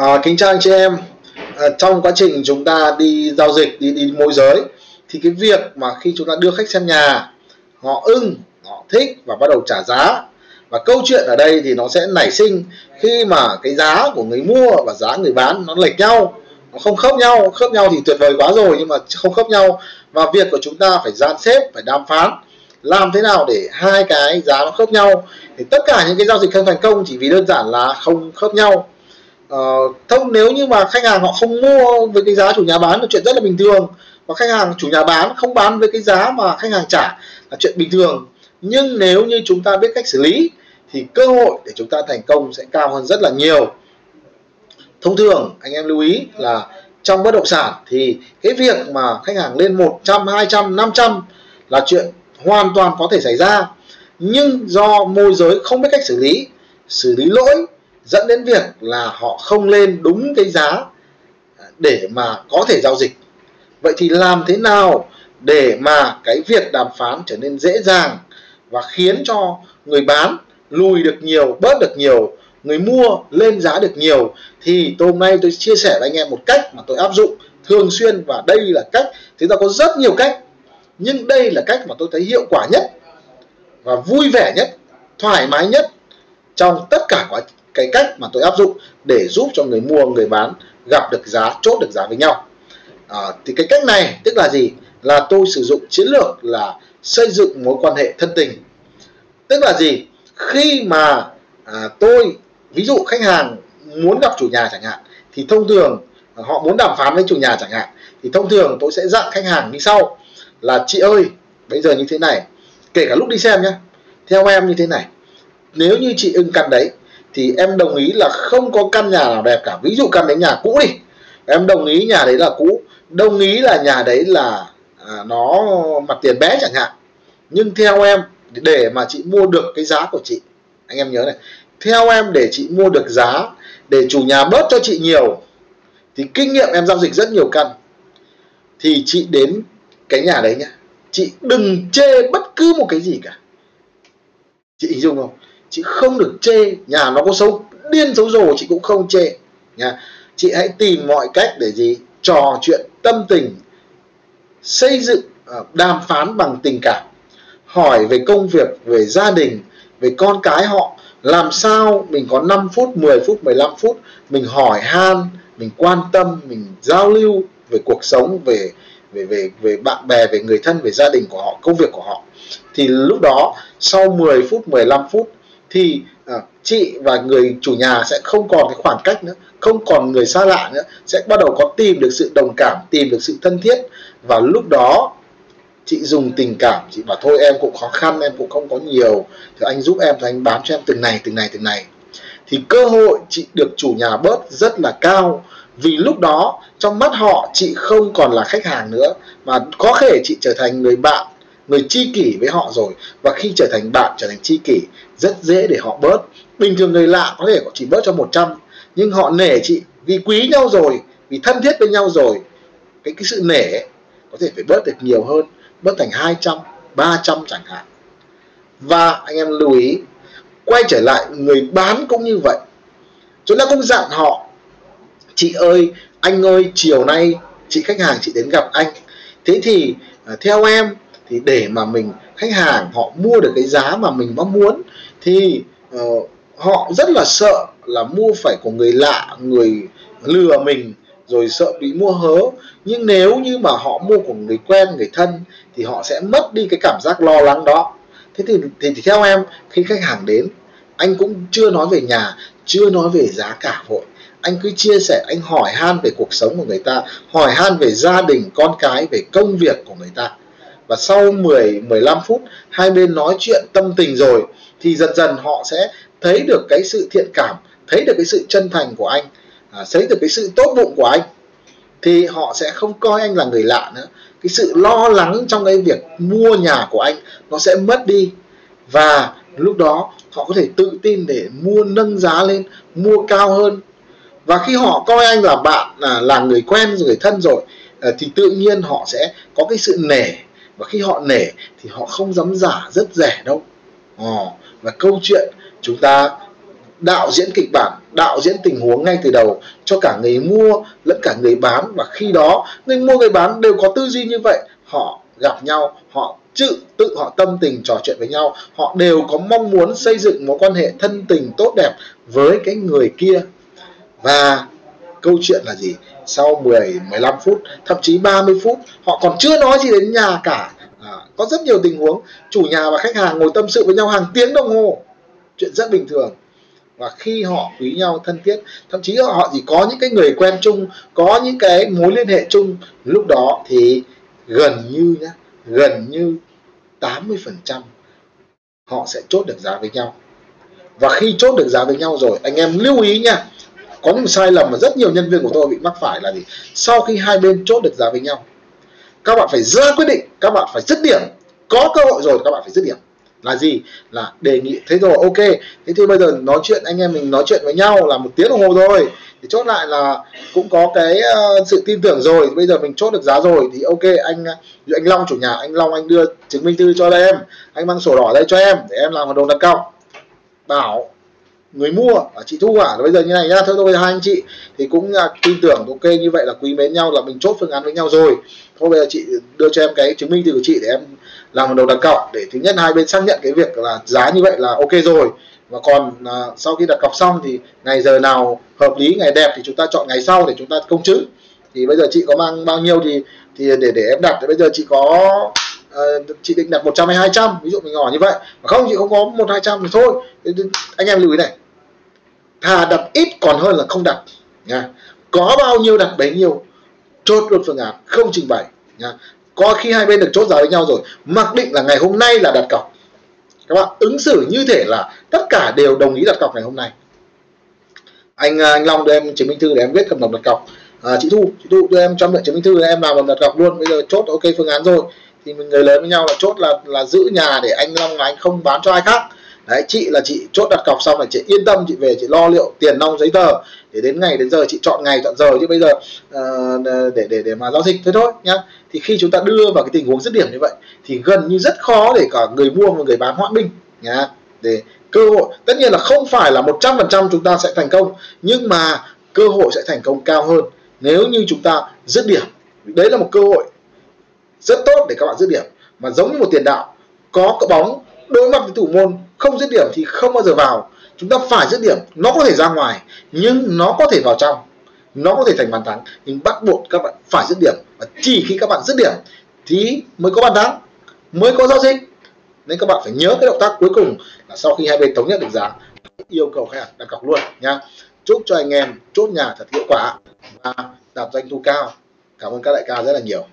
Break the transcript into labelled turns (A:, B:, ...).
A: À, kính chào anh chị em. À, trong quá trình chúng ta đi giao dịch, đi đi môi giới thì cái việc mà khi chúng ta đưa khách xem nhà, họ ưng, họ thích và bắt đầu trả giá. Và câu chuyện ở đây thì nó sẽ nảy sinh khi mà cái giá của người mua và giá người bán nó lệch nhau, nó không khớp nhau, khớp nhau thì tuyệt vời quá rồi nhưng mà không khớp nhau và việc của chúng ta phải gian xếp, phải đàm phán làm thế nào để hai cái giá nó khớp nhau thì tất cả những cái giao dịch không thành công chỉ vì đơn giản là không khớp nhau uh, thông nếu như mà khách hàng họ không mua với cái giá chủ nhà bán là chuyện rất là bình thường. Và khách hàng chủ nhà bán không bán với cái giá mà khách hàng trả là chuyện bình thường. Nhưng nếu như chúng ta biết cách xử lý thì cơ hội để chúng ta thành công sẽ cao hơn rất là nhiều. Thông thường anh em lưu ý là trong bất động sản thì cái việc mà khách hàng lên 100, 200, 500 là chuyện hoàn toàn có thể xảy ra. Nhưng do môi giới không biết cách xử lý xử lý lỗi dẫn đến việc là họ không lên đúng cái giá à, để mà có thể giao dịch. Vậy thì làm thế nào để mà cái việc đàm phán trở nên dễ dàng và khiến cho người bán lùi được nhiều, bớt được nhiều, người mua lên giá được nhiều? Thì tôi hôm nay tôi chia sẻ với anh em một cách mà tôi áp dụng thường xuyên và đây là cách chúng ta có rất nhiều cách, nhưng đây là cách mà tôi thấy hiệu quả nhất và vui vẻ nhất, thoải mái nhất trong tất cả cái cách mà tôi áp dụng để giúp cho người mua người bán gặp được giá chốt được giá với nhau. À, thì cái cách này tức là gì? Là tôi sử dụng chiến lược là xây dựng mối quan hệ thân tình. Tức là gì? Khi mà à, tôi ví dụ khách hàng muốn gặp chủ nhà chẳng hạn thì thông thường à, họ muốn đàm phán với chủ nhà chẳng hạn thì thông thường tôi sẽ dặn khách hàng như sau là chị ơi bây giờ như thế này kể cả lúc đi xem nhé theo em như thế này nếu như chị ưng căn đấy thì em đồng ý là không có căn nhà nào đẹp cả. Ví dụ căn đấy nhà cũ đi. Em đồng ý nhà đấy là cũ. Đồng ý là nhà đấy là à, nó mặt tiền bé chẳng hạn. Nhưng theo em để mà chị mua được cái giá của chị anh em nhớ này. Theo em để chị mua được giá để chủ nhà bớt cho chị nhiều thì kinh nghiệm em giao dịch rất nhiều căn. Thì chị đến cái nhà đấy nhá. Chị đừng chê bất cứ một cái gì cả. Chị hình dung không? Chị không được chê, nhà nó có xấu, điên xấu rồ chị cũng không chê, nha. Chị hãy tìm mọi cách để gì? Trò chuyện tâm tình, xây dựng ờ, đàm phán bằng tình cảm. Hỏi về công việc, về gia đình, về con cái họ, làm sao mình có 5 phút 10 phút 15 phút, mình hỏi han, mình quan tâm, mình giao lưu về cuộc sống, về về về về bạn bè, về người thân, về gia đình của họ, công việc của họ. Thì lúc đó, sau 10 phút 15 phút thì à, chị và người chủ nhà sẽ không còn cái khoảng cách nữa không còn người xa lạ nữa sẽ bắt đầu có tìm được sự đồng cảm tìm được sự thân thiết. Và lúc đó chị dùng tình cảm chị bảo thôi em cũng khó khăn em cũng không có nhiều thì anh giúp em thì anh bán cho em từng này từng này từng này. Thì cơ hội chị được chủ nhà bớt rất là cao. Vì lúc đó trong mắt họ chị không còn là khách hàng nữa mà có thể chị trở thành người bạn người chi kỷ với họ rồi. Và khi trở thành bạn, trở thành chi kỷ, rất dễ để họ bớt. Bình thường người lạ có thể chỉ bớt cho 100 nhưng họ nể chị vì quý nhau rồi, vì thân thiết với nhau rồi. Cái cái sự nể có thể phải bớt được nhiều hơn, bớt thành 200 300 chẳng hạn. Và anh em lưu ý, quay trở lại, người bán cũng như vậy. Chúng ta cũng dặn họ, chị ơi, anh ơi, chiều nay chị khách hàng chị đến gặp anh. Thế thì à, theo em thì để mà mình khách hàng họ mua được cái giá mà mình mong muốn thì uh, họ rất là sợ là mua phải của người lạ người lừa mình rồi sợ bị mua hớ. Nhưng nếu như mà họ mua của người quen người thân thì họ sẽ mất đi cái cảm giác lo lắng đó. Thế thì, thì, thì theo em khi khách hàng đến anh cũng chưa nói về nhà chưa nói về giá cả vội. Anh cứ chia sẻ anh hỏi han về cuộc sống của người ta hỏi han về gia đình con cái về công việc của người ta và sau 10 15 phút hai bên nói chuyện tâm tình rồi thì dần dần họ sẽ thấy được cái sự thiện cảm thấy được cái sự chân thành của anh à, thấy được cái sự tốt bụng của anh. Thì họ sẽ không coi anh là người lạ nữa. Cái sự lo lắng trong cái việc mua nhà của anh nó sẽ mất đi. Và lúc đó họ có thể tự tin để mua nâng giá lên mua cao hơn. Và khi họ coi anh là bạn là là người quen người thân rồi à, thì tự nhiên họ sẽ có cái sự nể và khi họ nể thì họ không dám giả rất rẻ đâu. Ờ, và câu chuyện chúng ta đạo diễn kịch bản đạo diễn tình huống ngay từ đầu cho cả người mua lẫn cả người bán. Và khi đó người mua người bán đều có tư duy như vậy. Họ gặp nhau họ tự tự họ tâm tình trò chuyện với nhau. Họ đều có mong muốn xây dựng mối quan hệ thân tình tốt đẹp với cái người kia. Và câu chuyện là gì? Sau 10 15 phút thậm chí 30 phút họ còn chưa nói gì đến nhà cả. À, có rất nhiều tình huống chủ nhà và khách hàng ngồi tâm sự với nhau hàng tiếng đồng hồ. Chuyện rất bình thường. Và khi họ quý nhau thân thiết thậm chí họ chỉ có những cái người quen chung có những cái mối liên hệ chung lúc đó thì gần như nhá gần như 80% họ sẽ chốt được giá với nhau. Và khi chốt được giá với nhau rồi anh em lưu ý nha có một sai lầm mà rất nhiều nhân viên của tôi bị mắc phải là gì? Sau khi hai bên chốt được giá với nhau các bạn phải ra quyết định các bạn phải dứt điểm. Có cơ hội rồi các bạn phải dứt điểm. Là gì? Là đề nghị thế rồi ok. Thế thì bây giờ nói chuyện anh em mình nói chuyện với nhau là một tiếng đồng hồ rồi. Thì chốt lại là cũng có cái uh, sự tin tưởng rồi. Bây giờ mình chốt được giá rồi thì ok anh ờ, anh Long chủ nhà anh Long anh đưa chứng minh thư cho đây em. Anh mang sổ đỏ đây cho em để em làm hợp đồng đặt cọc. Bảo người mua và chị Thu à bây giờ như này nhá thôi tôi hai anh chị thì cũng là tin tưởng ok như vậy là quý mến nhau là mình chốt phương án với nhau rồi. Thôi bây giờ chị đưa cho em cái chứng minh thư của chị để em làm một đầu đặt cọc để thứ nhất hai bên xác nhận cái việc là giá như vậy là ok rồi. Và còn à, sau khi đặt cọc xong thì ngày giờ nào hợp lý ngày đẹp thì chúng ta chọn ngày sau để chúng ta công chứng. Thì bây giờ chị có mang bao nhiêu thì thì để để em đặt. Thì bây giờ chị có uh, chị định đặt 100 hay 200 ví dụ mình hỏi như vậy. Mà không chị không có một hai trăm thì thôi. Anh em lưu ý này thà đặt ít còn hơn là không đặt nha. Có bao nhiêu đặt bấy nhiêu chốt luôn phương án không trình bày nha. Có khi hai bên được chốt giá với nhau rồi mặc định là ngày hôm nay là đặt cọc. Các bạn ứng xử như thể là tất cả đều đồng ý đặt cọc ngày hôm nay. Anh à, anh Long đưa em chứng minh thư để em viết hợp đồng đặt cọc. À, chị Thu chị Thu đưa em cho mượn chứng minh thư để em làm hợp đồng đặt cọc luôn. Bây giờ chốt ok phương án rồi. Thì mình người lớn với nhau là chốt là là giữ nhà để anh Long là anh không bán cho ai khác đấy chị là chị chốt đặt cọc xong là chị yên tâm chị về chị lo liệu tiền nong giấy tờ để đến ngày đến giờ chị chọn ngày chọn giờ chứ bây giờ uh, để để để mà giao dịch thế thôi nhá. Thì khi chúng ta đưa vào cái tình huống dứt điểm như vậy thì gần như rất khó để cả người mua và người bán hoãn binh nhá. Để cơ hội tất nhiên là không phải là 100% chúng ta sẽ thành công nhưng mà cơ hội sẽ thành công cao hơn nếu như chúng ta dứt điểm. Đấy là một cơ hội rất tốt để các bạn dứt điểm. Mà giống như một tiền đạo có cỡ bóng đối mặt với thủ môn, không dứt điểm thì không bao giờ vào. Chúng ta phải dứt điểm, nó có thể ra ngoài, nhưng nó có thể vào trong. Nó có thể thành bàn thắng, nhưng bắt buộc các bạn phải dứt điểm. Và chỉ khi các bạn dứt điểm thì mới có bàn thắng, mới có giao dịch. Nên các bạn phải nhớ cái động tác cuối cùng là sau khi hai bên thống nhất được giá, yêu cầu khách hàng đặt cọc luôn nha. Chúc cho anh em chốt nhà thật hiệu quả và đạt doanh thu cao. Cảm ơn các đại ca rất là nhiều.